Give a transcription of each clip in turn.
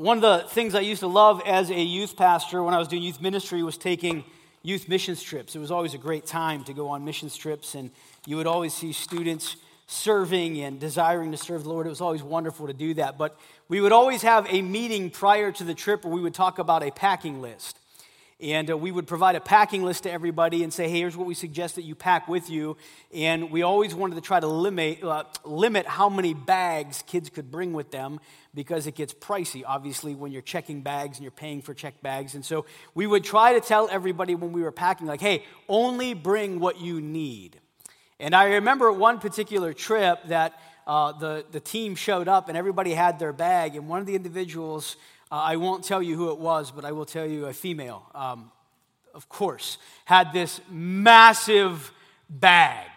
One of the things I used to love as a youth pastor when I was doing youth ministry was taking youth missions trips. It was always a great time to go on missions trips, and you would always see students serving and desiring to serve the Lord. It was always wonderful to do that. But we would always have a meeting prior to the trip where we would talk about a packing list. And uh, we would provide a packing list to everybody and say, hey, here's what we suggest that you pack with you. And we always wanted to try to limit, uh, limit how many bags kids could bring with them because it gets pricey, obviously, when you're checking bags and you're paying for check bags. And so we would try to tell everybody when we were packing, like, hey, only bring what you need. And I remember one particular trip that uh, the, the team showed up and everybody had their bag, and one of the individuals uh, I won't tell you who it was, but I will tell you a female, um, of course, had this massive bag.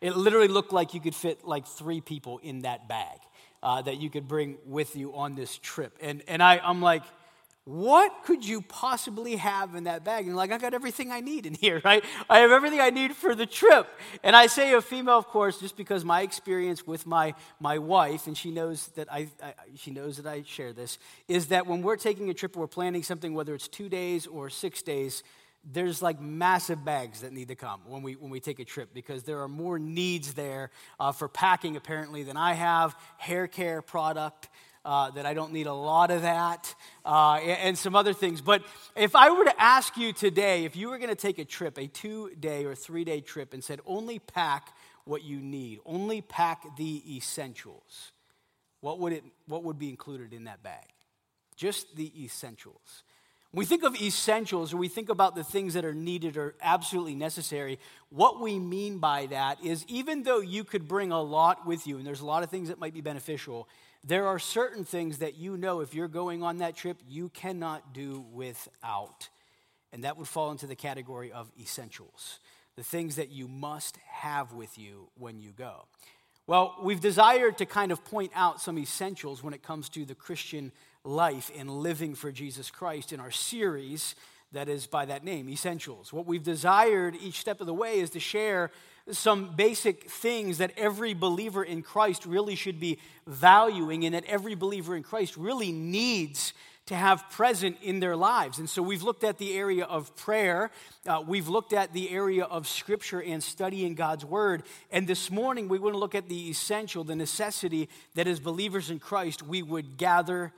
It literally looked like you could fit like three people in that bag uh, that you could bring with you on this trip. And, and I, I'm like, what could you possibly have in that bag? And like, I got everything I need in here, right? I have everything I need for the trip. And I say a female, of course, just because my experience with my, my wife, and she knows that I, I she knows that I share this, is that when we're taking a trip or we're planning something, whether it's two days or six days, there's like massive bags that need to come when we when we take a trip because there are more needs there uh, for packing apparently than I have hair care product uh, that I don't need a lot of that, uh, and some other things. But if I were to ask you today, if you were going to take a trip, a two day or three day trip, and said only pack what you need, only pack the essentials, what would, it, what would be included in that bag? Just the essentials. When we think of essentials or we think about the things that are needed or absolutely necessary, what we mean by that is even though you could bring a lot with you, and there's a lot of things that might be beneficial, there are certain things that you know if you're going on that trip, you cannot do without. And that would fall into the category of essentials, the things that you must have with you when you go. Well, we've desired to kind of point out some essentials when it comes to the Christian life and living for Jesus Christ in our series that is by that name, Essentials. What we've desired each step of the way is to share some basic things that every believer in Christ really should be valuing and that every believer in Christ really needs to have present in their lives. And so we've looked at the area of prayer, uh, we've looked at the area of scripture and studying God's word. And this morning we want to look at the essential, the necessity that as believers in Christ we would gather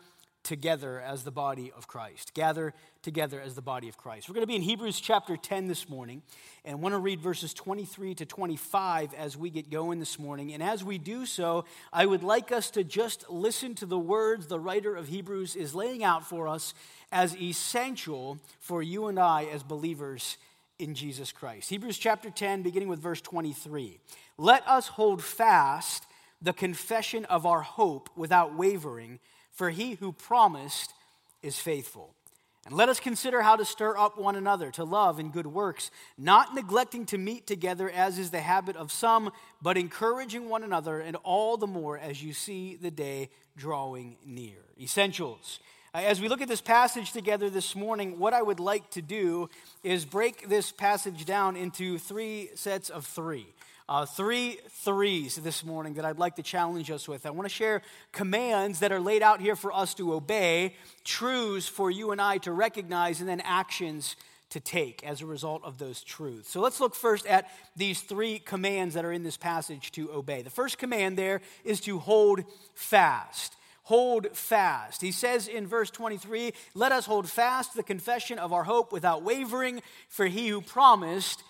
together as the body of Christ. Gather together as the body of Christ. We're going to be in Hebrews chapter 10 this morning and want to read verses 23 to 25 as we get going this morning. And as we do so, I would like us to just listen to the words the writer of Hebrews is laying out for us as essential for you and I as believers in Jesus Christ. Hebrews chapter 10, beginning with verse 23. Let us hold fast the confession of our hope without wavering for he who promised is faithful. And let us consider how to stir up one another to love and good works, not neglecting to meet together as is the habit of some, but encouraging one another, and all the more as you see the day drawing near. Essentials. Uh, as we look at this passage together this morning, what I would like to do is break this passage down into three sets of three. Uh, three threes this morning that I'd like to challenge us with. I want to share commands that are laid out here for us to obey, truths for you and I to recognize, and then actions to take as a result of those truths. So let's look first at these three commands that are in this passage to obey. The first command there is to hold fast. Hold fast. He says in verse 23 Let us hold fast the confession of our hope without wavering, for he who promised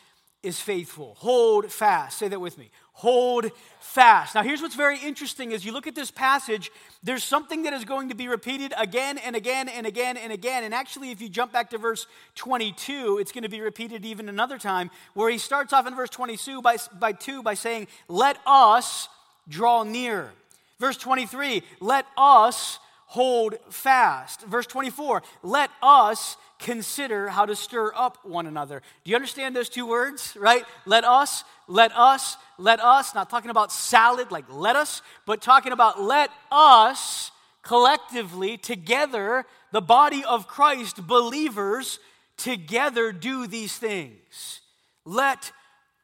is faithful. Hold fast. Say that with me. Hold fast. Now, here's what's very interesting as you look at this passage, there's something that is going to be repeated again and again and again and again. And actually, if you jump back to verse 22, it's going to be repeated even another time, where he starts off in verse 22 by, by 2 by saying, Let us draw near. Verse 23, let us hold fast. Verse 24, let us consider how to stir up one another. Do you understand those two words, right? Let us, let us, let us. Not talking about salad like let us, but talking about let us collectively, together, the body of Christ, believers, together do these things. Let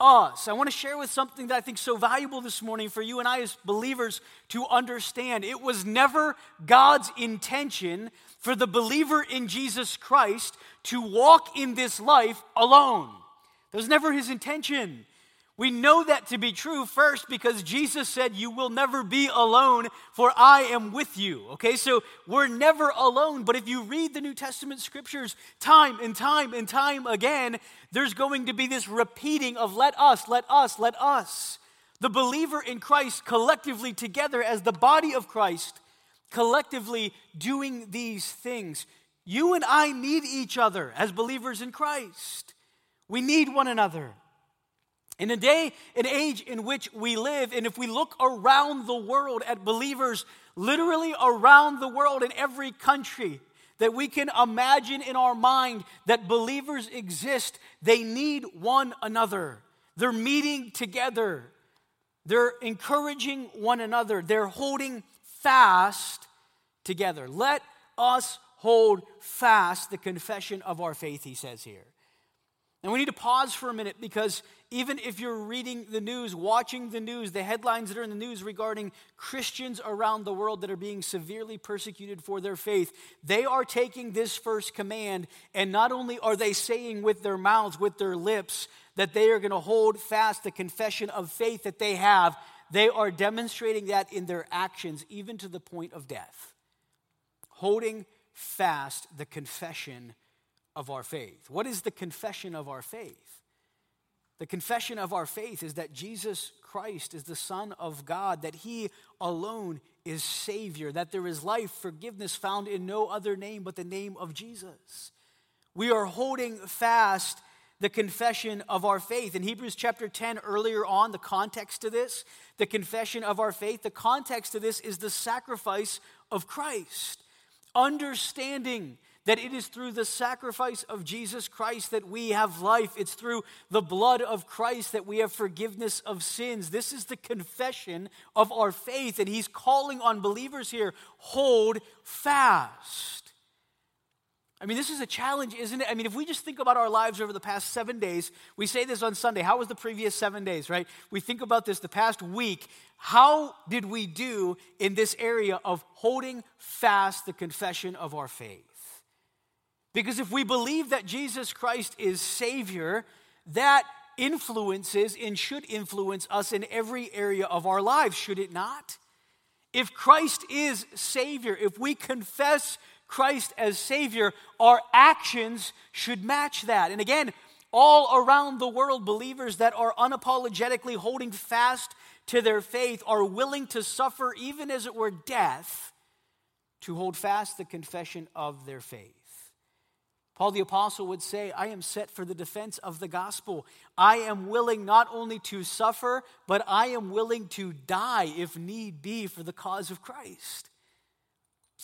us. I want to share with something that I think so valuable this morning for you and I as believers to understand. It was never God's intention for the believer in Jesus Christ to walk in this life alone. That was never his intention. We know that to be true first because Jesus said, You will never be alone, for I am with you. Okay, so we're never alone. But if you read the New Testament scriptures time and time and time again, there's going to be this repeating of let us, let us, let us. The believer in Christ collectively together as the body of Christ, collectively doing these things. You and I need each other as believers in Christ. We need one another. In a day and age in which we live, and if we look around the world at believers, literally around the world in every country that we can imagine in our mind that believers exist, they need one another. They're meeting together, they're encouraging one another, they're holding fast together. Let us hold fast the confession of our faith, he says here. And we need to pause for a minute because even if you're reading the news, watching the news, the headlines that are in the news regarding Christians around the world that are being severely persecuted for their faith, they are taking this first command, and not only are they saying with their mouths, with their lips, that they are going to hold fast the confession of faith that they have, they are demonstrating that in their actions, even to the point of death. Holding fast the confession of our faith. What is the confession of our faith? The confession of our faith is that Jesus Christ is the Son of God, that He alone is Savior, that there is life, forgiveness found in no other name but the name of Jesus. We are holding fast the confession of our faith. In Hebrews chapter 10, earlier on, the context to this, the confession of our faith, the context to this is the sacrifice of Christ. Understanding that it is through the sacrifice of Jesus Christ that we have life. It's through the blood of Christ that we have forgiveness of sins. This is the confession of our faith, and He's calling on believers here hold fast. I mean, this is a challenge, isn't it? I mean, if we just think about our lives over the past seven days, we say this on Sunday. How was the previous seven days, right? We think about this the past week. How did we do in this area of holding fast the confession of our faith? Because if we believe that Jesus Christ is Savior, that influences and should influence us in every area of our lives, should it not? If Christ is Savior, if we confess Christ as Savior, our actions should match that. And again, all around the world, believers that are unapologetically holding fast to their faith are willing to suffer, even as it were death, to hold fast the confession of their faith. Paul the Apostle would say, I am set for the defense of the gospel. I am willing not only to suffer, but I am willing to die if need be for the cause of Christ.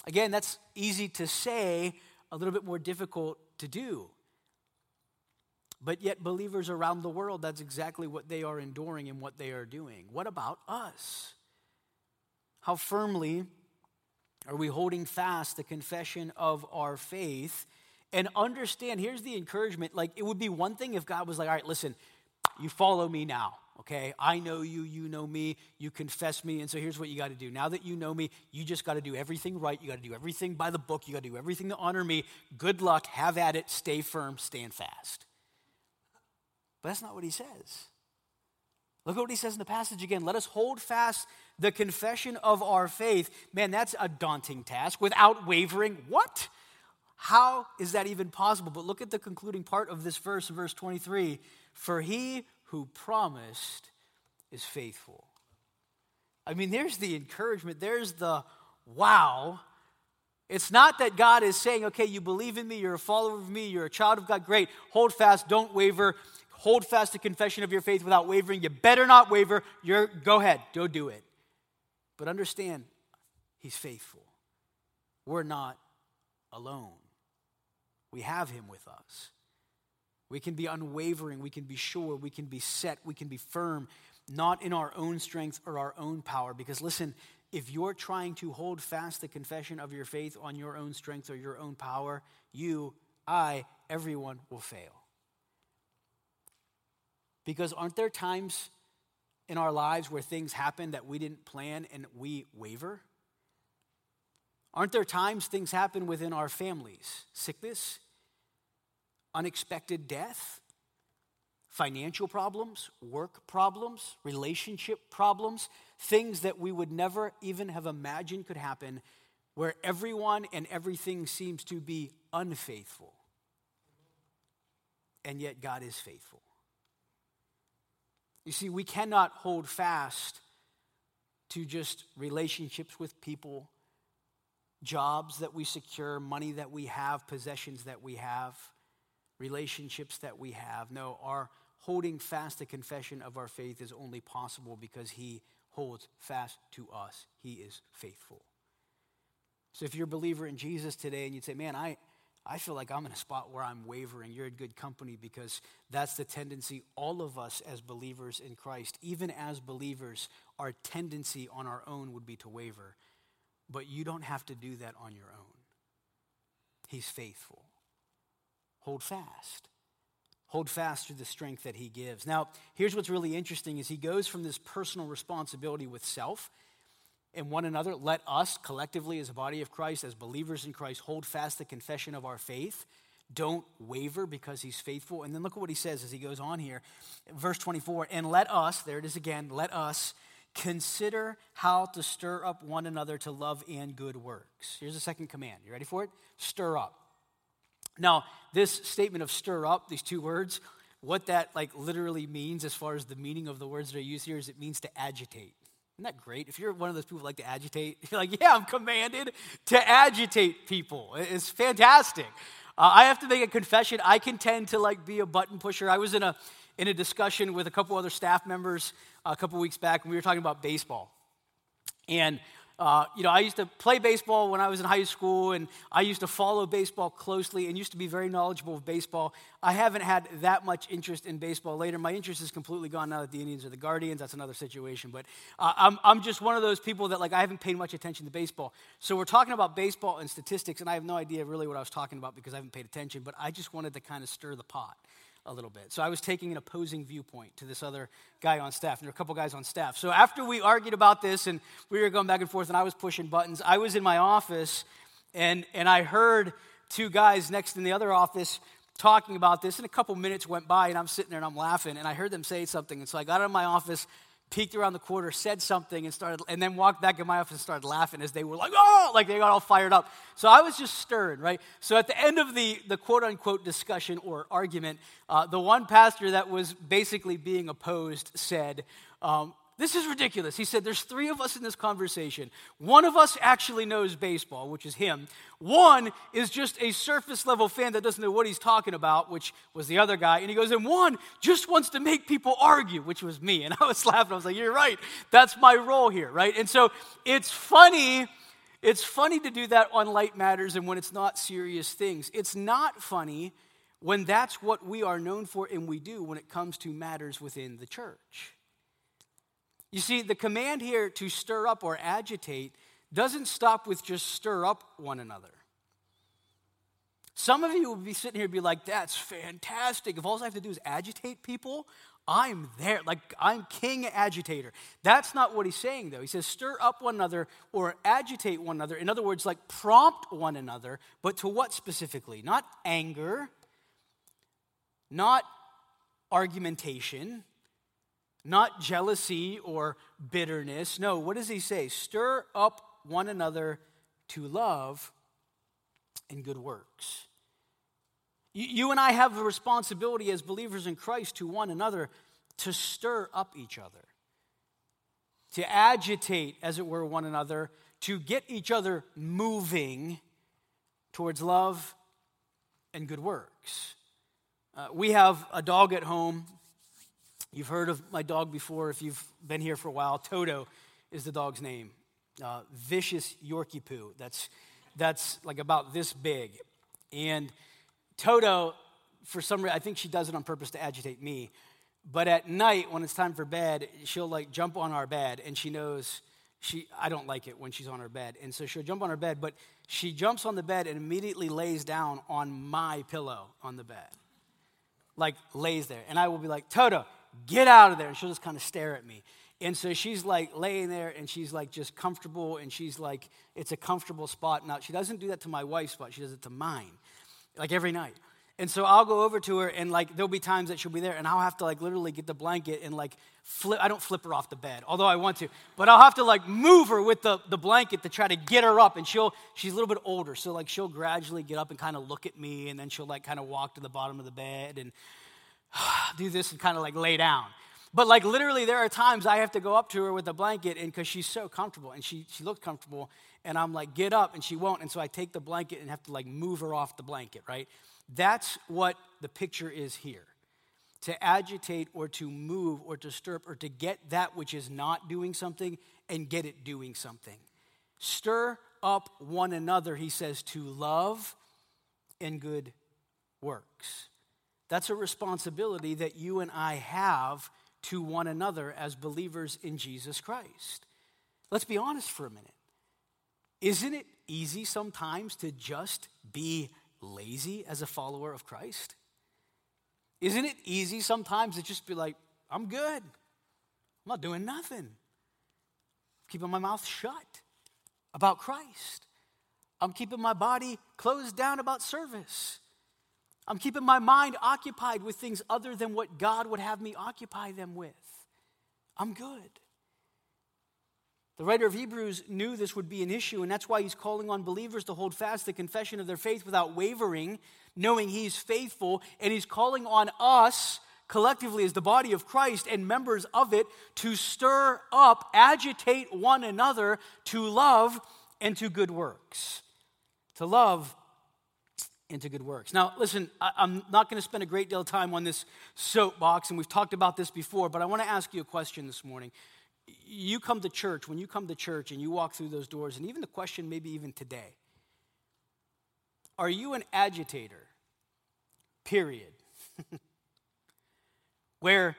Again, that's easy to say, a little bit more difficult to do. But yet, believers around the world, that's exactly what they are enduring and what they are doing. What about us? How firmly are we holding fast the confession of our faith? And understand here's the encouragement like it would be one thing if god was like all right listen you follow me now okay? I know you you know me you confess me and so here's what you got to do. Now that you know me you just got to do everything right you got to do everything by the book you got to do everything to honor me. Good luck have at it stay firm stand fast. But that's not what he says. Look at what he says in the passage again. Let us hold fast the confession of our faith. Man that's a daunting task without wavering. What how is that even possible? But look at the concluding part of this verse, verse 23 For he who promised is faithful. I mean, there's the encouragement, there's the wow. It's not that God is saying, okay, you believe in me, you're a follower of me, you're a child of God, great, hold fast, don't waver, hold fast the confession of your faith without wavering. You better not waver, you're, go ahead, go do it. But understand, He's faithful. We're not alone. We have Him with us. We can be unwavering, we can be sure, we can be set, we can be firm, not in our own strength or our own power. Because listen, if you're trying to hold fast the confession of your faith on your own strength or your own power, you, I, everyone will fail. Because aren't there times in our lives where things happen that we didn't plan and we waver? Aren't there times things happen within our families? Sickness, unexpected death, financial problems, work problems, relationship problems, things that we would never even have imagined could happen, where everyone and everything seems to be unfaithful. And yet God is faithful. You see, we cannot hold fast to just relationships with people, jobs that we secure, money that we have, possessions that we have, relationships that we have. No, our holding fast the confession of our faith is only possible because He holds fast to us. He is faithful. So if you're a believer in Jesus today and you'd say, man, I, I feel like I'm in a spot where I'm wavering. You're in good company because that's the tendency, all of us as believers in Christ, even as believers, our tendency on our own would be to waver. But you don't have to do that on your own. He's faithful. Hold fast. Hold fast through the strength that he gives. Now, here's what's really interesting is he goes from this personal responsibility with self and one another, let us collectively, as a body of Christ, as believers in Christ, hold fast the confession of our faith. Don't waver because he's faithful. And then look at what he says as he goes on here. Verse 24, and let us, there it is again, let us consider how to stir up one another to love and good works. Here's the second command. You ready for it? Stir up. Now, this statement of stir up, these two words, what that like literally means as far as the meaning of the words that are used here is it means to agitate. Isn't that great? If you're one of those people who like to agitate, you're like, yeah, I'm commanded to agitate people. It's fantastic. Uh, I have to make a confession. I can tend to like be a button pusher. I was in a in a discussion with a couple other staff members a couple weeks back, and we were talking about baseball. And uh, you know, I used to play baseball when I was in high school, and I used to follow baseball closely and used to be very knowledgeable of baseball. I haven't had that much interest in baseball later. My interest is completely gone now that the Indians are the Guardians. That's another situation. But uh, I'm, I'm just one of those people that, like, I haven't paid much attention to baseball. So we're talking about baseball and statistics, and I have no idea really what I was talking about because I haven't paid attention, but I just wanted to kind of stir the pot a little bit. So I was taking an opposing viewpoint to this other guy on staff, and there were a couple guys on staff. So after we argued about this and we were going back and forth, and I was pushing buttons, I was in my office, and, and I heard two guys next in the other office talking about this, and a couple minutes went by, and I'm sitting there and I'm laughing, and I heard them say something. And so I got out of my office peeked around the corner, said something, and started, and then walked back in my office and started laughing as they were like, oh, like they got all fired up. So I was just stirred, right? So at the end of the, the quote unquote discussion or argument, uh, the one pastor that was basically being opposed said, um, this is ridiculous. He said, There's three of us in this conversation. One of us actually knows baseball, which is him. One is just a surface level fan that doesn't know what he's talking about, which was the other guy. And he goes, And one just wants to make people argue, which was me. And I was laughing. I was like, You're right. That's my role here, right? And so it's funny. It's funny to do that on light matters and when it's not serious things. It's not funny when that's what we are known for and we do when it comes to matters within the church. You see, the command here to stir up or agitate doesn't stop with just stir up one another. Some of you will be sitting here and be like, that's fantastic. If all I have to do is agitate people, I'm there. Like, I'm king agitator. That's not what he's saying, though. He says, stir up one another or agitate one another. In other words, like prompt one another, but to what specifically? Not anger, not argumentation, not jealousy or bitterness. No, what does he say? Stir up one another to love and good works. You and I have a responsibility as believers in Christ to one another to stir up each other, to agitate, as it were, one another, to get each other moving towards love and good works. Uh, we have a dog at home You've heard of my dog before if you've been here for a while. Toto is the dog's name. Uh, vicious Yorkie poo. That's, that's like about this big. And Toto, for some reason, I think she does it on purpose to agitate me. But at night, when it's time for bed, she'll like jump on our bed and she knows she I don't like it when she's on her bed. And so she'll jump on her bed, but she jumps on the bed and immediately lays down on my pillow on the bed. Like lays there. And I will be like, Toto, get out of there. And she'll just kind of stare at me. And so she's like laying there and she's like just comfortable and she's like, it's a comfortable spot. Now, she doesn't do that to my wife's spot, she does it to mine, like every night. And so I'll go over to her and like there'll be times that she'll be there and I'll have to like literally get the blanket and like flip I don't flip her off the bed, although I want to, but I'll have to like move her with the, the blanket to try to get her up. And she'll she's a little bit older, so like she'll gradually get up and kind of look at me and then she'll like kind of walk to the bottom of the bed and do this and kind of like lay down. But like literally, there are times I have to go up to her with a blanket, and because she's so comfortable, and she she looks comfortable, and I'm like, get up, and she won't, and so I take the blanket and have to like move her off the blanket, right? That's what the picture is here. To agitate or to move or up or to get that which is not doing something and get it doing something. Stir up one another, he says, to love and good works. That's a responsibility that you and I have to one another as believers in Jesus Christ. Let's be honest for a minute. Isn't it easy sometimes to just be lazy as a follower of Christ? Isn't it easy sometimes to just be like, I'm good. I'm not doing nothing. keeping my mouth shut about Christ. I'm keeping my body closed down about service. I'm keeping my mind occupied with things other than what God would have me occupy them with. I'm good. The writer of Hebrews knew this would be an issue, and that's why he's calling on believers to hold fast the confession of their faith without wavering, knowing he's faithful, and he's calling on us collectively as the body of Christ and members of it to stir up, agitate one another to love and to good works. To love into good works. Now, listen, I, am not going to spend a great deal of time on this soapbox, and we've talked about this before, but I want to ask you a question this morning. You come to church, when you come to church and you walk through those doors, and even the question, maybe even today, are you an agitator? Period. Where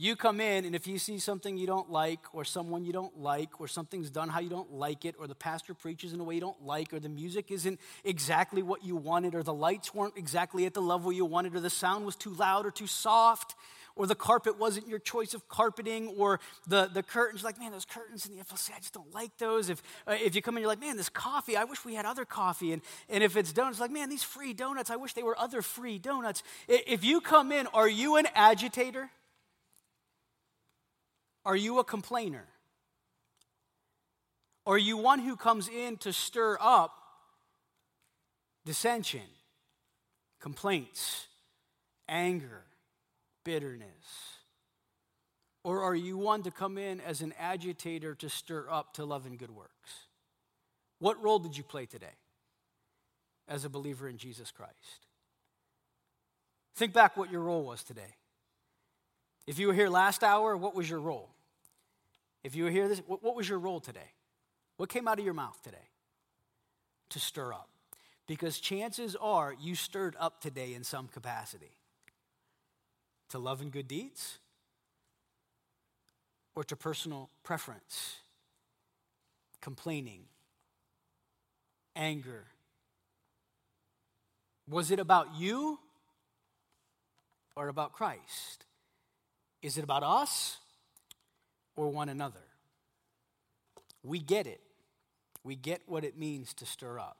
you come in, and if you see something you don't like, or someone you don't like, or something's done how you don't like it, or the pastor preaches in a way you don't like, or the music isn't exactly what you wanted, or the lights weren't exactly at the level you wanted, or the sound was too loud or too soft, or the carpet wasn't your choice of carpeting, or the, the curtains, like, man, those curtains in the FLC, I just don't like those. If, uh, if you come in, you're like, man, this coffee, I wish we had other coffee. And, and if it's donuts, like, man, these free donuts, I wish they were other free donuts. If you come in, are you an agitator? Are you a complainer? Or are you one who comes in to stir up dissension, complaints, anger, bitterness? Or are you one to come in as an agitator to stir up to love and good works? What role did you play today as a believer in Jesus Christ? Think back what your role was today. If you were here last hour, what was your role? If you were here, this, what, what was your role today? What came out of your mouth today? To stir up. Because chances are you stirred up today in some capacity. To love and good deeds? Or to personal preference? Complaining? Anger? Was it about you or about Christ? Is it about us or one another. We get it. We get what it means to stir up.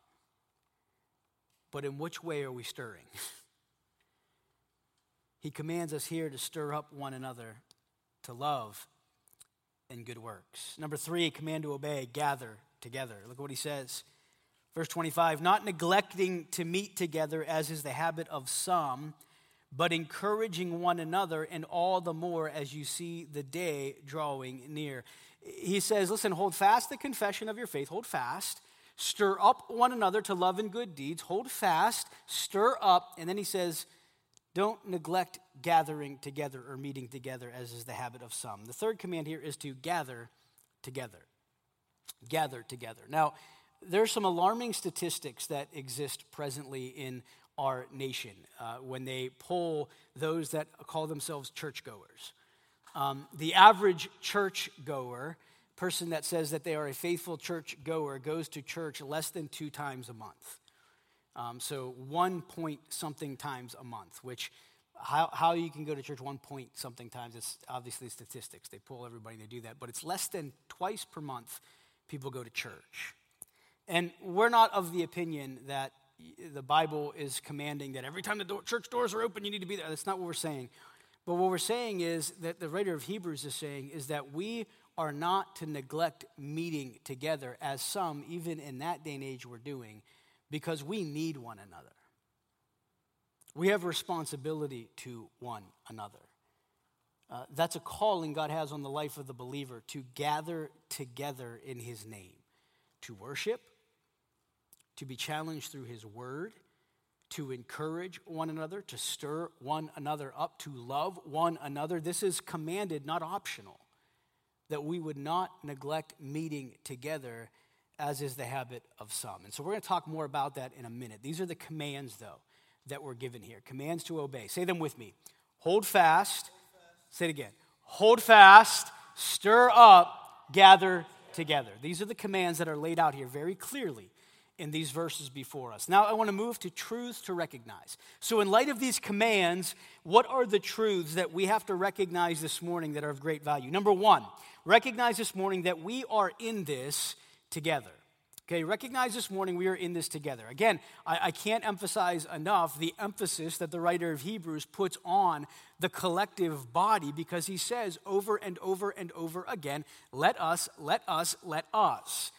But in which way are we stirring? he commands us here to stir up one another to love and good works. Number three, command to obey, gather together. Look what he says. Verse 25, not neglecting to meet together as is the habit of some but encouraging one another, and all the more as you see the day drawing near. He says, Listen, hold fast the confession of your faith, hold fast. Stir up one another to love and good deeds. Hold fast, stir up. And then he says, Don't neglect gathering together or meeting together, as is the habit of some. The third command here is to gather together. Gather together. Now, there's some alarming statistics that exist presently in our nation uh, when they poll those that call themselves churchgoers. Um, the average churchgoer, person that says that they are a faithful churchgoer, goes to church less than two times a month. Um, so one point something times a month, which how, how you can go to church one point something times. It's obviously statistics. They pull everybody and they do that. But it's less than twice per month people go to church. And we're not of the opinion that the Bible is commanding that every time the door, church doors are open, you need to be there. That's not what we're saying. But what we're saying is that the writer of Hebrews is saying is that we are not to neglect meeting together, as some, even in that day and age, were doing, because we need one another. We have responsibility to one another. Uh, that's a calling God has on the life of the believer to gather together in His name, to worship, to be challenged through His word, to encourage one another, to stir one another up, to love one another. This is commanded, not optional, that we would not neglect meeting together, as is the habit of some. And so we're going to talk more about that in a minute. These are the commands, though, that we're given here commands to obey. Say them with me hold fast. Say it again. Hold fast, stir up, gather together. These are the commands that are laid out here very clearly in these verses before us. Now, I want to move to truths to recognize. So, in light of these commands, what are the truths that we have to recognize this morning that are of great value? Number one, recognize this morning that we are in this together. Okay, recognize this morning we are in this together. Again, I, I, can't emphasize enough the emphasis that the writer of Hebrews puts on the collective body because he says over and over and over again, let us, let us, let us.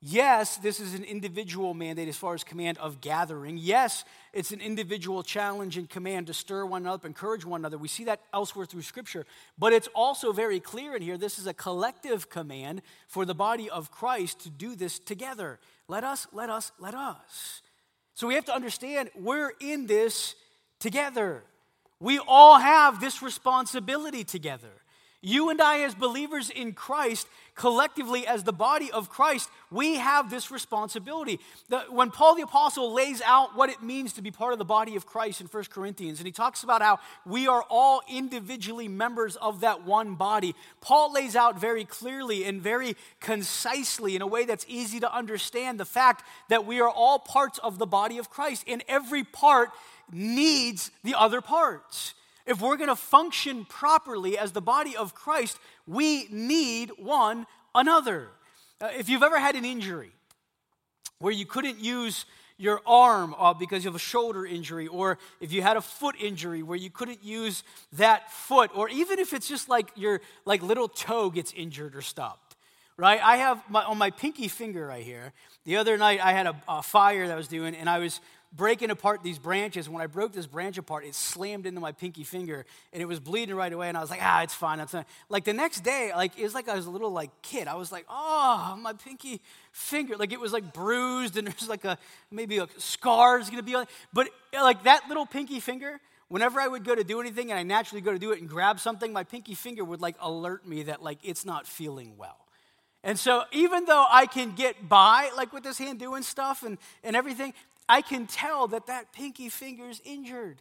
Yes, this is an individual mandate as far as command of gathering. Yes, it's an individual challenge and command to stir one up, encourage one another. We see that elsewhere through Scripture. But it's also very clear in here this is a collective command for the body of Christ to do this together. Let us, let us, let us. So we have to understand we're in this together. We all have this responsibility together. You and I, as believers in Christ, collectively as the body of Christ, we have this responsibility. The, when Paul the Apostle lays out what it means to be part of the body of Christ in 1 Corinthians, and he talks about how we are all individually members of that one body, Paul lays out very clearly and very concisely, in a way that's easy to understand, the fact that we are all parts of the body of Christ, and every part needs the other parts. If we're going to function properly as the body of Christ, we need one another. Uh, if you've ever had an injury where you couldn't use your arm uh, because you have a shoulder injury, or if you had a foot injury where you couldn't use that foot, or even if it's just like your like little toe gets injured or stopped, right? I have my, on my pinky finger right here. The other night I had a, a fire that I was doing, and I was breaking apart these branches. When I broke this branch apart, it slammed into my pinky finger and it was bleeding right away. And I was like, ah, it's fine. That's fine. Like the next day, like it was like I was a little like kid. I was like, oh, my pinky finger. Like it was like bruised and there's like a maybe a scar is gonna be on. But like that little pinky finger. Whenever I would go to do anything and I naturally go to do it and grab something, my pinky finger would like alert me that like it's not feeling well. And so even though I can get by like with this hand doing stuff and, and everything, I can tell that that pinky finger is injured.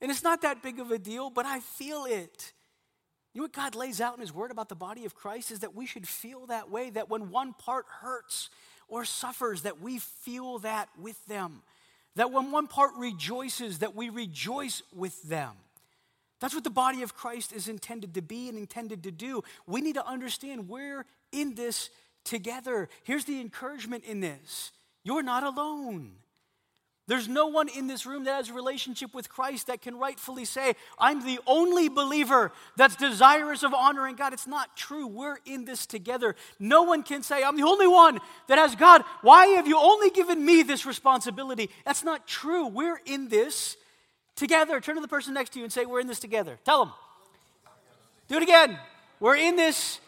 And it's not that big of a deal, but I feel it. You know what God lays out in His Word about the body of Christ is that we should feel that way, that when one part hurts or suffers, that we feel that with them. That when one part rejoices, that we rejoice with them. That's what the body of Christ is intended to be and intended to do. We need to understand we're in this together. Here's the encouragement in this you're not alone. There's no one in this room that has a relationship with Christ that can rightfully say, I'm the only believer that's desirous of honoring God. It's not true. We're in this together. No one can say, I'm the only one that has God. Why have you only given me this responsibility? That's not true. We're in this together. Turn to the person next to you and say, We're in this together. Tell them. Do it again. We're in this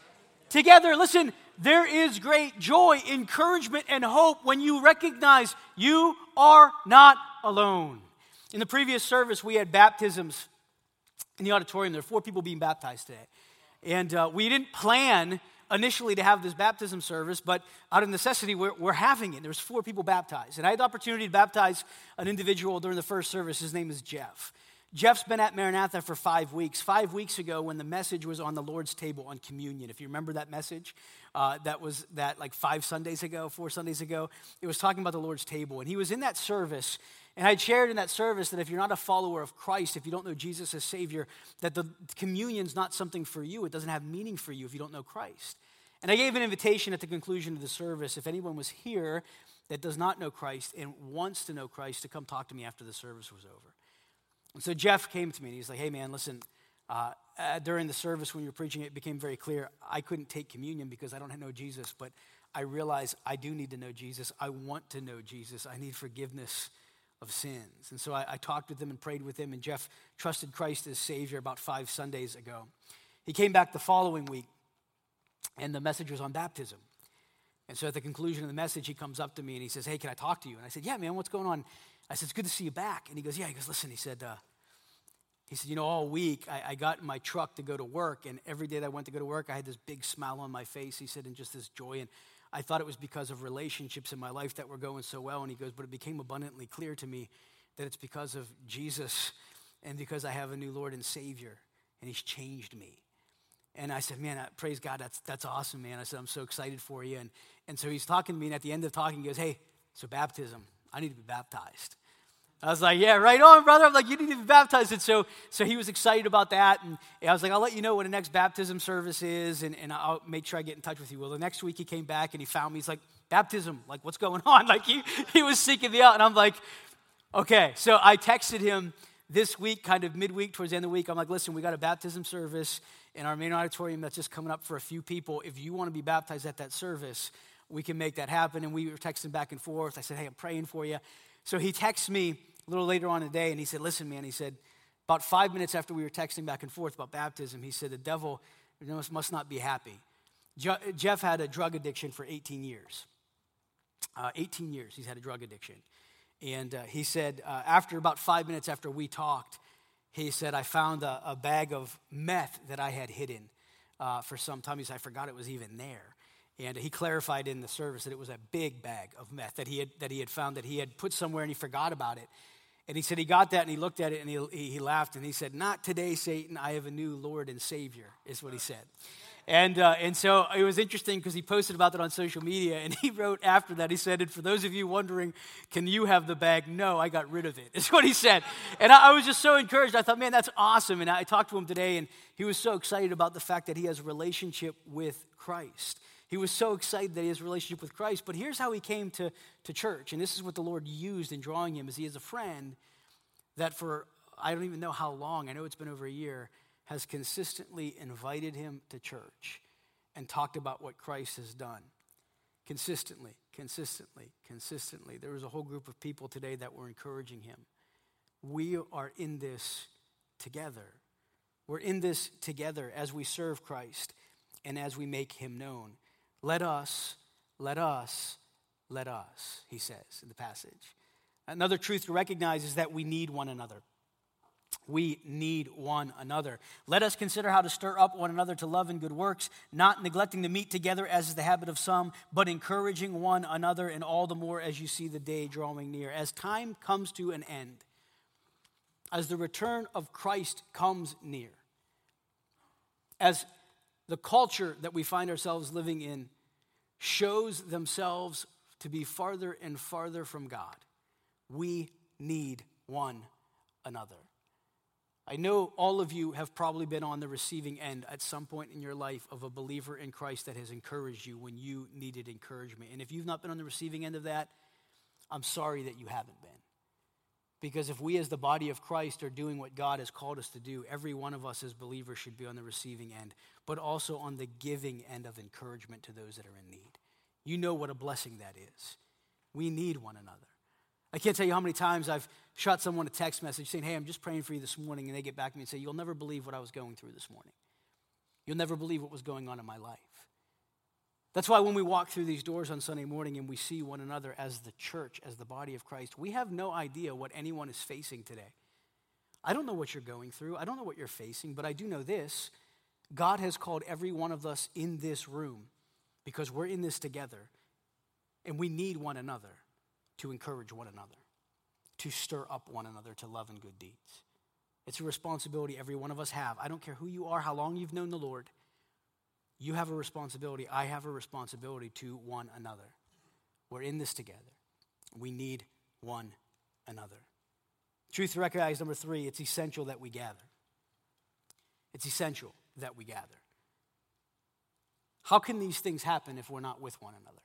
together. Listen, there is great joy, encouragement, and hope when you recognize you are not alone. In the previous service, we had baptisms in the auditorium. There are four people being baptized today. And uh, we didn't plan initially to have this baptism service, but out of necessity, we're, we're having it. There's four people baptized. And I had the opportunity to baptize an individual during the first service. His name is Jeff. Jeff's been at Maranatha for five weeks. Five weeks ago, when the message was on the Lord's table on communion, if you remember that message, uh, that was that like five Sundays ago, four Sundays ago, it was talking about the Lord's table. And he was in that service, and I shared in that service that if you're not a follower of Christ, if you don't know Jesus as Savior, that the communion's not something for you. It doesn't have meaning for you if you don't know Christ. And I gave an invitation at the conclusion of the service if anyone was here that does not know Christ and wants to know Christ to come talk to me after the service was over. And so Jeff came to me and he's like, hey man, listen, uh, uh, during the service when you were preaching, it became very clear I couldn't take communion because I don't know Jesus, but I realize I do need to know Jesus. I want to know Jesus. I need forgiveness of sins. And so I, I talked with him and prayed with him, and Jeff trusted Christ as Savior about five Sundays ago. He came back the following week, and the message was on baptism. And so at the conclusion of the message, he comes up to me and he says, Hey, can I talk to you? And I said, Yeah, man, what's going on? I said, It's good to see you back. And he goes, Yeah. He goes, Listen, he said, uh, he said, You know, all week I, I, got in my truck to go to work, and every day that I went to go to work, I had this big smile on my face. He said, and just this joy. And I thought it was because of relationships in my life that were going so well. And he goes, But it became abundantly clear to me that it's because of Jesus and because I have a new Lord and Savior, and He's changed me. And I said, Man, praise God, that's, that's awesome, man. I said, I'm so excited for you. And, and so he's talking to me, and at the end of talking, he goes, Hey, so baptism, I need to be baptized. I was like, yeah, right on, brother. I'm like, you need to be baptized. And so, so he was excited about that. And I was like, I'll let you know when the next baptism service is, and, and I'll make sure I get in touch with you. Well, the next week he came back and he found me. He's like, baptism, like, what's going on? Like, he, he was seeking me out. And I'm like, okay. So I texted him this week, kind of midweek, towards the end of the week. I'm like, listen, we got a baptism service in our main auditorium that's just coming up for a few people. If you want to be baptized at that service, we can make that happen. And we were texting back and forth. I said, hey, I'm praying for you. So he texts me a little later on the day, and he said, Listen, man, he said, about five minutes after we were texting back and forth about baptism, he said, The devil must not be happy. Jeff had a drug addiction for 18 years. Uh, 18 years he's had a drug addiction. And uh, he said, uh, after about five minutes after we talked, he said, I found a, a bag of meth that I had hidden uh, for some time. He said, I forgot it was even there. And he clarified in the service that it was a big bag of meth that he had, that he had found that he had put somewhere and he forgot about it. And he said he got that and he looked at it and he, he laughed and he said, Not today, Satan. I have a new Lord and Savior, is what he said. And, uh, and so it was interesting because he posted about that on social media and he wrote after that, he said, And for those of you wondering, can you have the bag? No, I got rid of it, is what he said. And I, I was just so encouraged. I thought, man, that's awesome. And I talked to him today and he was so excited about the fact that he has a relationship with Christ. He was so excited that he has a relationship with Christ. But here's how he came to, to church. And this is what the Lord used in drawing him, is he has a friend that for I don't even know how long, I know it's been over a year, has consistently invited him to church and talked about what Christ has done. Consistently, consistently, consistently. There was a whole group of people today that were encouraging him. We are in this together. We're in this together as we serve Christ and as we make him known. Let us, let us, let us, he says in the passage. Another truth to recognize is that we need one another. We need one another. Let us consider how to stir up one another to love and good works, not neglecting to meet together as is the habit of some, but encouraging one another, and all the more as you see the day drawing near. As time comes to an end, as the return of Christ comes near, as the culture that we find ourselves living in shows themselves to be farther and farther from God, we need one another. I know all of you have probably been on the receiving end at some point in your life of a believer in Christ that has encouraged you when you needed encouragement. And if you've not been on the receiving end of that, I'm sorry that you haven't been. Because if we, as the body of Christ, are doing what God has called us to do, every one of us as believers should be on the receiving end, but also on the giving end of encouragement to those that are in need. You know what a blessing that is. We need one another. I can't tell you how many times I've shot someone a text message saying, Hey, I'm just praying for you this morning. And they get back to me and say, You'll never believe what I was going through this morning. You'll never believe what was going on in my life. That's why when we walk through these doors on Sunday morning and we see one another as the church, as the body of Christ, we have no idea what anyone is facing today. I don't know what you're going through. I don't know what you're facing, but I do know this God has called every one of us in this room because we're in this together and we need one another to encourage one another, to stir up one another to love and good deeds. It's a responsibility every one of us have. I don't care who you are, how long you've known the Lord. You have a responsibility. I have a responsibility to one another. We're in this together. We need one another. Truth recognized number three, it's essential that we gather. It's essential that we gather. How can these things happen if we're not with one another?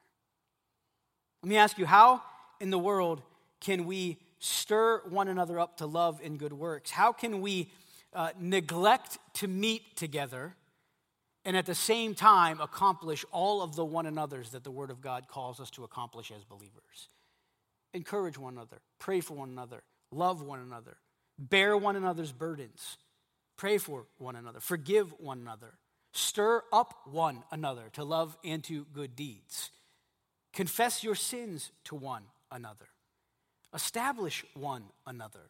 Let me ask you, how in the world can we stir one another up to love and good works? How can we uh, neglect to meet together and at the same time accomplish all of the one another's that the Word of God calls us to accomplish as believers? Encourage one another, pray for one another, love one another, bear one another's burdens, pray for one another, forgive one another, stir up one another to love and to good deeds, confess your sins to one another, establish one another.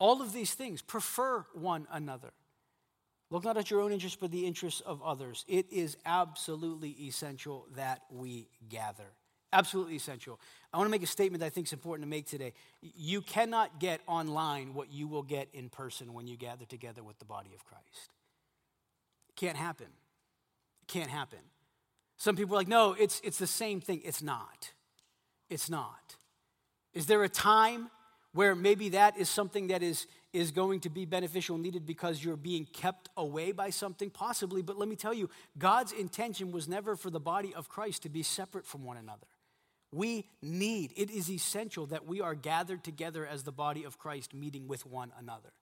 All of these things, prefer one another. Look not at your own interests, but the interests of others. It is absolutely essential that we gather. Absolutely essential. I want to make a statement that I think is important to make today. You cannot get online what you will get in person when you gather together with the body of Christ. Can't happen. Can't happen. Some people are like, no, it's, it's the same thing. It's not. It's not. Is there a time where maybe that is something that is, is going to be beneficial needed because you're being kept away by something? Possibly, but let me tell you, God's intention was never for the body of Christ to be separate from one another. We need, it is essential that we are gathered together as the body of Christ, meeting with one another.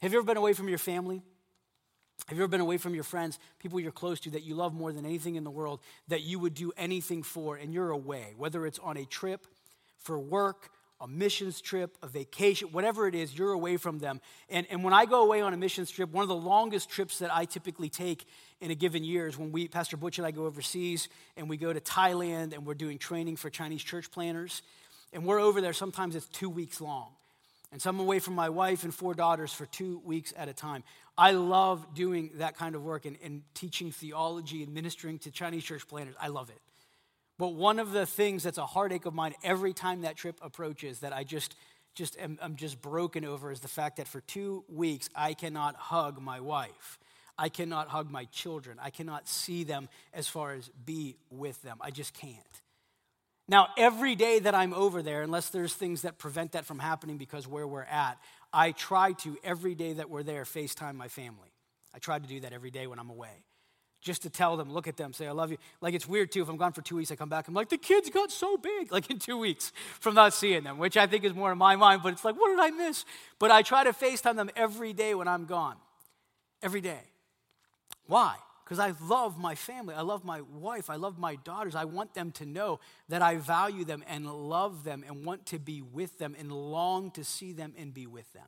Have you ever been away from your family? Have you ever been away from your friends, people you're close to that you love more than anything in the world, that you would do anything for, and you're away, whether it's on a trip, for work, a missions trip, a vacation, whatever it is, you're away from them. And, and when I go away on a missions trip, one of the longest trips that I typically take in a given year is when we, Pastor Butch and I go overseas and we go to Thailand and we're doing training for Chinese church planners. And we're over there, sometimes it's two weeks long. And so I'm away from my wife and four daughters for two weeks at a time. I love doing that kind of work and, and teaching theology and ministering to Chinese church planners. I love it. But one of the things that's a heartache of mine every time that trip approaches that I just just am, I'm just broken over is the fact that for two weeks I cannot hug my wife. I cannot hug my children. I cannot see them as far as be with them. I just can't. Now, every day that I'm over there, unless there's things that prevent that from happening because where we're at, I try to, every day that we're there, FaceTime my family. I try to do that every day when I'm away just to tell them, look at them, say, I love you. Like, it's weird too. If I'm gone for two weeks, I come back, I'm like, the kids got so big, like in two weeks from not seeing them, which I think is more in my mind, but it's like, what did I miss? But I try to FaceTime them every day when I'm gone. Every day. Why? Because I love my family. I love my wife. I love my daughters. I want them to know that I value them and love them and want to be with them and long to see them and be with them.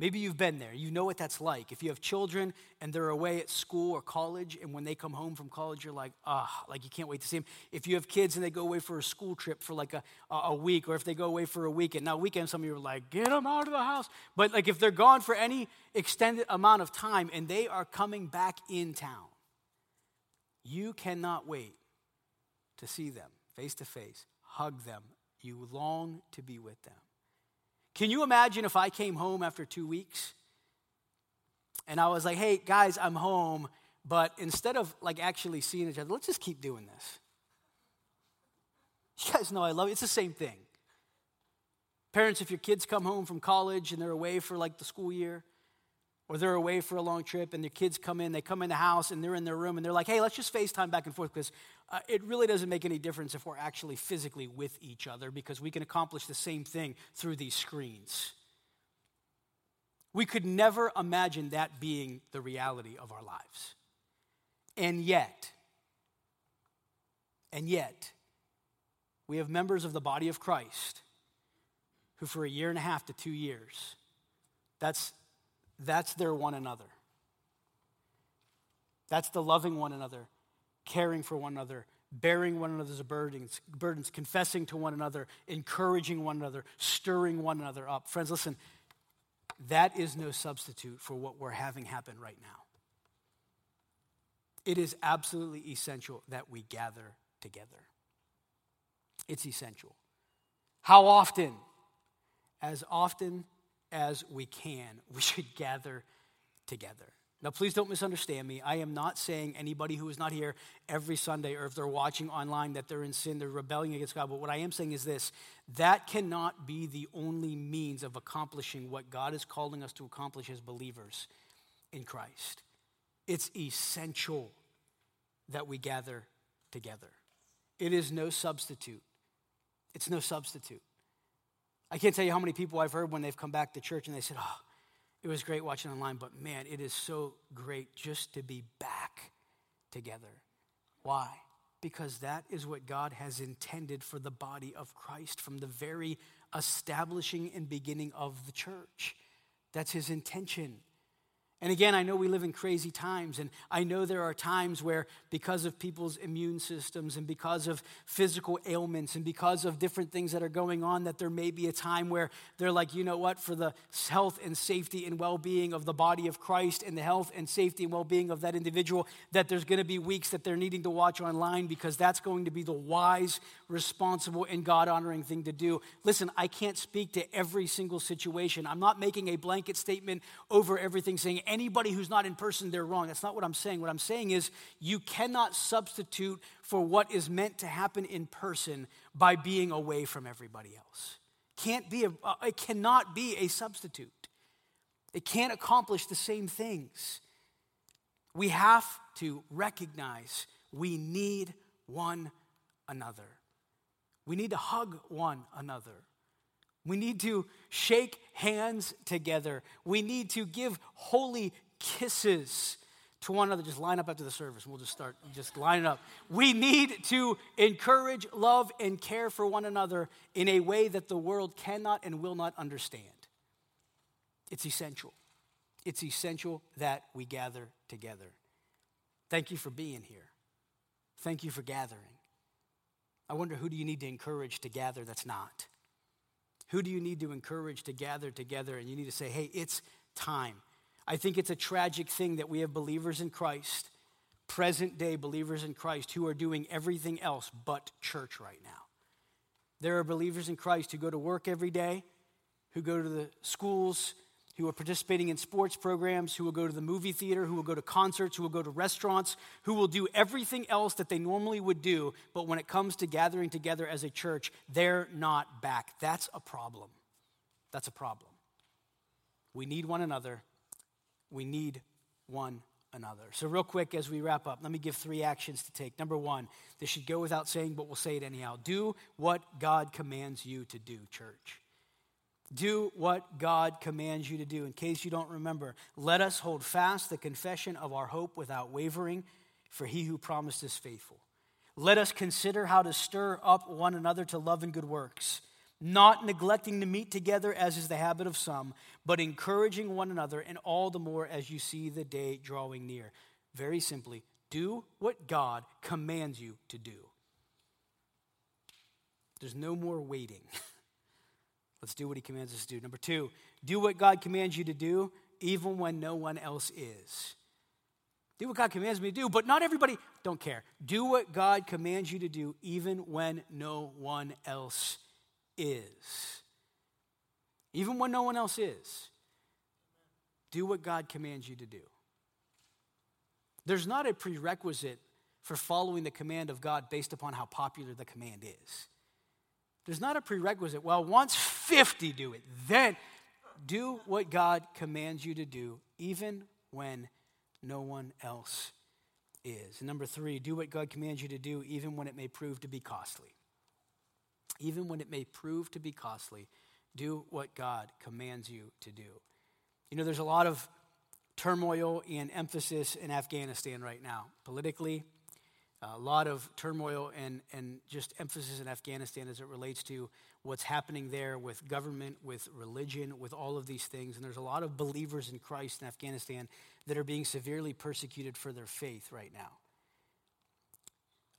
Maybe you've been there. You know what that's like. If you have children and they're away at school or college, and when they come home from college, you're like, ah, like you can't wait to see them. If you have kids and they go away for a school trip for like a, a week, or if they go away for a weekend, now weekend, some of you are like, get them out of the house. But like if they're gone for any extended amount of time and they are coming back in town, you cannot wait to see them face to face, hug them. You long to be with them. Can you imagine if I came home after two weeks and I was like, hey, guys, I'm home, but instead of like actually seeing each other, let's just keep doing this. You guys know I love it. It's the same thing. Parents, if your kids come home from college and they're away for like the school year, or they're away for a long trip and their kids come in, they come in the house and they're in their room and they're like, hey, let's just FaceTime back and forth because uh, it really doesn't make any difference if we're actually physically with each other because we can accomplish the same thing through these screens. We could never imagine that being the reality of our lives. And yet, and yet, we have members of the body of Christ who, for a year and a half to two years, that's that's their one another. That's the loving one another, caring for one another, bearing one another's burdens, burdens, confessing to one another, encouraging one another, stirring one another up. Friends, listen, that is no substitute for what we're having happen right now. It is absolutely essential that we gather together. It's essential. How often? As often as we can, we should gather together. Now, please don't misunderstand me. I am not saying anybody who is not here every Sunday or if they're watching online that they're in sin, they're rebelling against God. But what I am saying is this that cannot be the only means of accomplishing what God is calling us to accomplish as believers in Christ. It's essential that we gather together. It is no substitute. It's no substitute. I can't tell you how many people I've heard when they've come back to church and they said, Oh, it was great watching online, but man, it is so great just to be back together. Why? Because that is what God has intended for the body of Christ from the very establishing and beginning of the church. That's his intention. And again, I know we live in crazy times, and I know there are times where, because of people's immune systems and because of physical ailments and because of different things that are going on, that there may be a time where they're like, you know what, for the health and safety and well being of the body of Christ and the health and safety and well being of that individual, that there's going to be weeks that they're needing to watch online because that's going to be the wise, responsible, and God honoring thing to do. Listen, I can't speak to every single situation. I'm not making a blanket statement over everything saying, anybody who's not in person, they're wrong. That's not what I'm saying. What I'm saying is you cannot substitute for what is meant to happen in person by being away from everybody else. Can't be a, uh, it cannot be a substitute. It can't accomplish the same things. We have to recognize we need one another. We need to hug one another. We need to shake hands together. We need to give holy kisses to one another. Just line up after the service. We'll just start, just line up. We need to encourage, love, and care for one another in a way that the world cannot and will not understand. It's essential. It's essential that we gather together. Thank you for being here. Thank you for gathering. I wonder who do you need to encourage to gather that's not? Who do you need to encourage to gather together? And you need to say, hey, it's time. I think it's a tragic thing that we have believers in Christ, present day believers in Christ, who are doing everything else but church right now. There are believers in Christ who go to work every day, who go to the schools, who are participating in sports programs, who will go to the movie theater, who will go to concerts, who will go to restaurants, who will do everything else that they normally would do, but when it comes to gathering together as a church, they're not back. That's a problem. That's a problem. We need one another. We need one another. So, real quick as we wrap up, let me give three actions to take. Number one, this should go without saying, but we'll say it anyhow. Do what God commands you to do, church. Do what God commands you to do. In case you don't remember, let us hold fast the confession of our hope without wavering, for he who promised is faithful. Let us consider how to stir up one another to love and good works, not neglecting to meet together as is the habit of some, but encouraging one another, and all the more as you see the day drawing near. Very simply, do what God commands you to do. There's no more waiting. Let's do what he commands us to do. Number two, do what God commands you to do, even when no one else is. Do what God commands me to do, but not everybody, don't care. Do what God commands you to do, even when no one else is. Even when no one else is. Do what God commands you to do. There's not a prerequisite for following the command of God based upon how popular the command is. There's not a prerequisite. Well, once 50 do it, then do what God commands you to do, even when no one else is. Number three, do what God commands you to do, even when it may prove to be costly. Even when it may prove to be costly, do what God commands you to do. You know, there's a lot of turmoil and emphasis in Afghanistan right now, politically, a lot of turmoil and, and just emphasis in Afghanistan as it relates to what's happening there with government, with religion, with all of these things. And there's a lot of believers in Christ in Afghanistan that are being severely persecuted for their faith right now.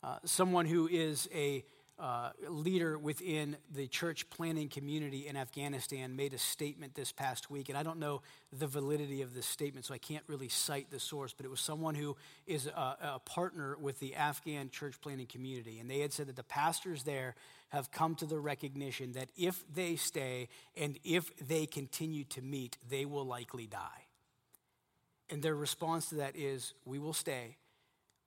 Uh, someone who is a uh, leader within the church planning community in Afghanistan made a statement this past week, and I don't know the validity of this statement, so I can't really cite the source, but it was someone who is a, a partner with the Afghan church planning community, and they had said that the pastors there have come to the recognition that if they stay and if they continue to meet, they will likely die. And their response to that is we will stay,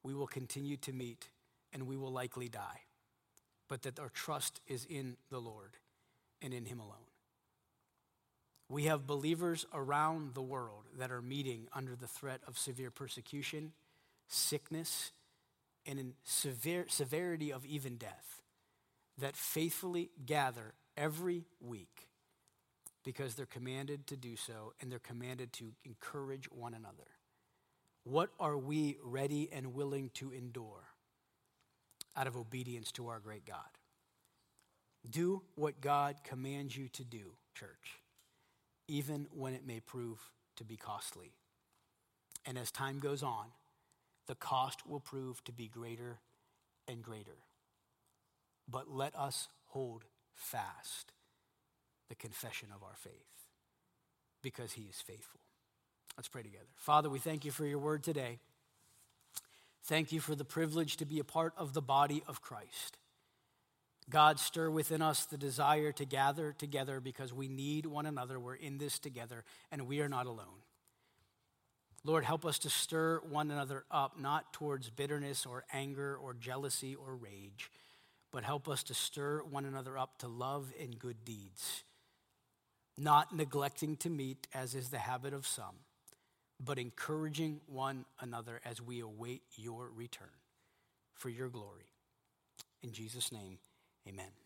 we will continue to meet, and we will likely die. But that our trust is in the Lord and in Him alone. We have believers around the world that are meeting under the threat of severe persecution, sickness, and in severity of even death that faithfully gather every week because they're commanded to do so and they're commanded to encourage one another. What are we ready and willing to endure out of obedience to our great God? Do what God commands you to do, church, even when it may prove to be costly. And as time goes on, the cost will prove to be greater and greater. But let us hold fast the confession of our faith because he is faithful. Let's pray together. Father, we thank you for your word today. Thank you for the privilege to be a part of the body of Christ. God, stir within us the desire to gather together because we need one another. We're in this together and we are not alone. Lord, help us to stir one another up, not towards bitterness or anger or jealousy or rage, but help us to stir one another up to love and good deeds, not neglecting to meet, as is the habit of some, but encouraging one another as we await your return for your glory. In Jesus' name, amen.